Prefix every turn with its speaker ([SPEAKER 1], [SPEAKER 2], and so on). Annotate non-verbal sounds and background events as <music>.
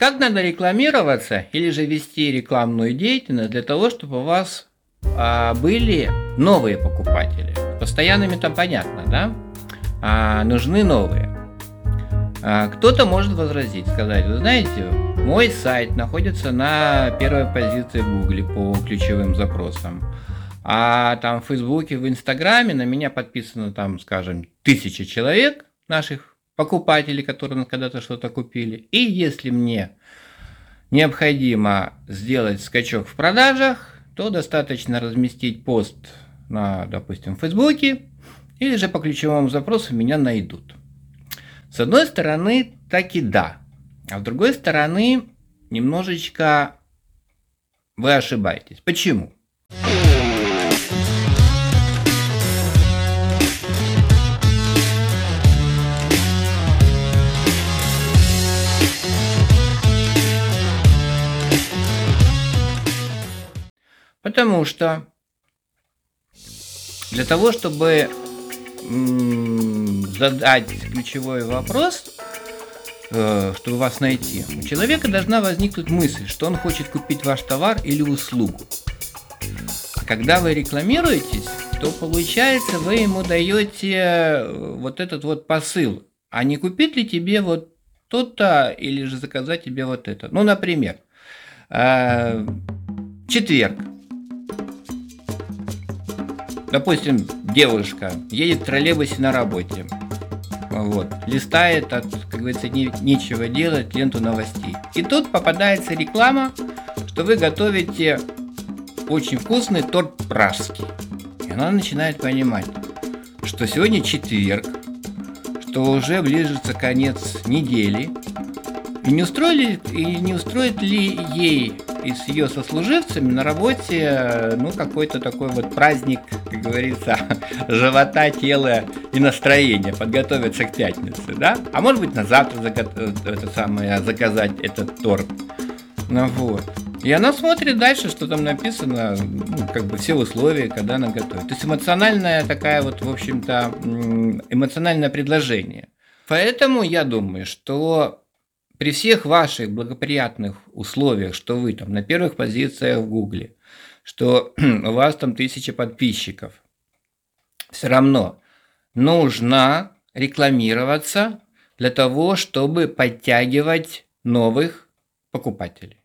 [SPEAKER 1] Как надо рекламироваться или же вести рекламную деятельность для того, чтобы у вас а, были новые покупатели? Постоянными там понятно, да? А, нужны новые. А, кто-то может возразить, сказать, вы знаете, мой сайт находится на первой позиции в Гугле по ключевым запросам. А там в Фейсбуке, в Инстаграме на меня подписано там, скажем, тысячи человек наших покупателей, которые когда-то что-то купили. И если мне необходимо сделать скачок в продажах, то достаточно разместить пост на, допустим, Фейсбуке, или же по ключевому запросу меня найдут. С одной стороны, так и да. А с другой стороны, немножечко вы ошибаетесь. Почему? Потому что для того, чтобы задать ключевой вопрос, э, чтобы вас найти, у человека должна возникнуть мысль, что он хочет купить ваш товар или услугу. А когда вы рекламируетесь, то получается вы ему даете э, вот этот вот посыл. А не купить ли тебе вот то-то или же заказать тебе вот это? Ну, например, э, четверг допустим, девушка едет в троллейбусе на работе, вот, листает от, как говорится, не, нечего делать ленту новостей. И тут попадается реклама, что вы готовите очень вкусный торт пражский. И она начинает понимать, что сегодня четверг, что уже ближется конец недели, и не, устроили, и не устроит ли ей и с ее сослуживцами на работе, ну, какой-то такой вот праздник, как говорится, <laughs> живота, тела и настроения, подготовиться к пятнице, да? А может быть, на завтра это самое, заказать этот торт. Ну вот. И она смотрит дальше, что там написано, ну, как бы все условия, когда она готовит. То есть эмоциональная такая вот, в общем-то, эмоциональное предложение. Поэтому я думаю, что при всех ваших благоприятных условиях, что вы там на первых позициях в Гугле, что <clears throat> у вас там тысяча подписчиков, все равно нужно рекламироваться для того, чтобы подтягивать новых покупателей.